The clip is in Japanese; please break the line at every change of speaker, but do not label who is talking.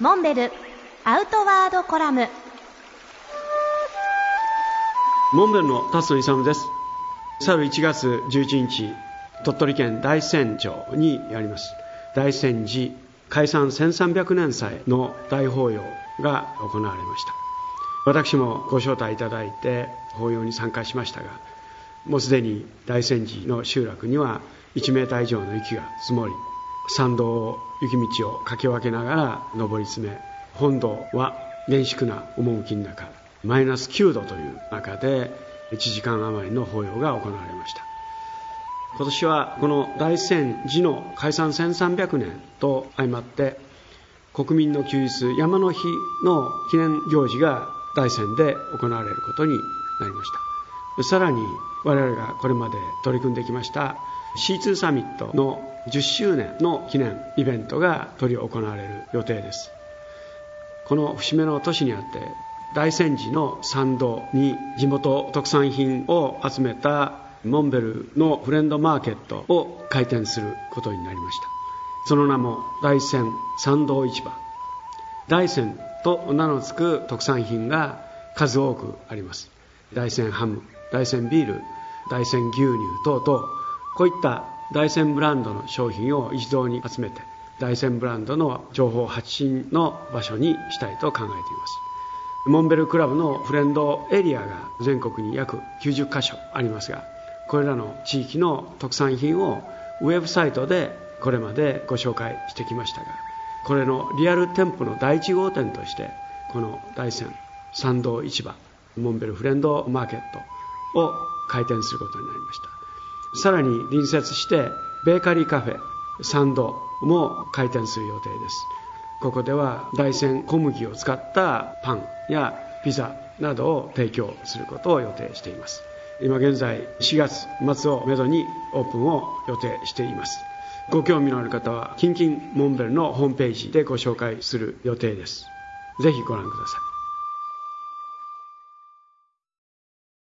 モンベルアウトワードコラム。
モンベルの辰野勇です。去る1月11日鳥取県大山町にあります。大山寺解散1300年祭の大法要が行われました。私もご招待いただいて法要に参加しましたがもうすでに大山寺の集落には1メーター以上の雪が積もり山道雪道を駆け分けながら登り詰め本堂は厳粛な趣の中マイナス9度という中で1時間余りの法要が行われました。今年はこの大山寺の解散1300年と相まって国民の休日山の日の記念行事が大山で行われることになりました。さらに我々がこれまで取り組んできました C2 サミットの10周年の記念イベントが執り行われる予定です。この節目の年にあって大山寺の参道に地元特産品を集めたモンベルのフレンドマーケットを開店することになりました。その名も大山参道市場。大山と名の付く特産品が数多くあります。大山ハム大山ビール大山牛乳等々こういった大山ブランドの商品を一堂に集めて大山ブランドの情報発信の場所にしたいと考えています。モンベルクラブのフレンドエリアが全国に約90カ所ありますがこれらの地域の特産品をウェブサイトでこれまでご紹介してきましたがこれのリアル店舗の第1号店としてこの大山参道市場モンベルフレンドマーケットを開店することになりました。さらに隣接してベーカリーカフェサンドも開店する予定です。ここでは大山小麦を使ったパンやピザなどを提供することを予定しています。今現在4月末をめどにオープンを予定しています。ご興味のある方はキンキンモンベルのホームページでご紹介する予定です。ぜひご覧ください。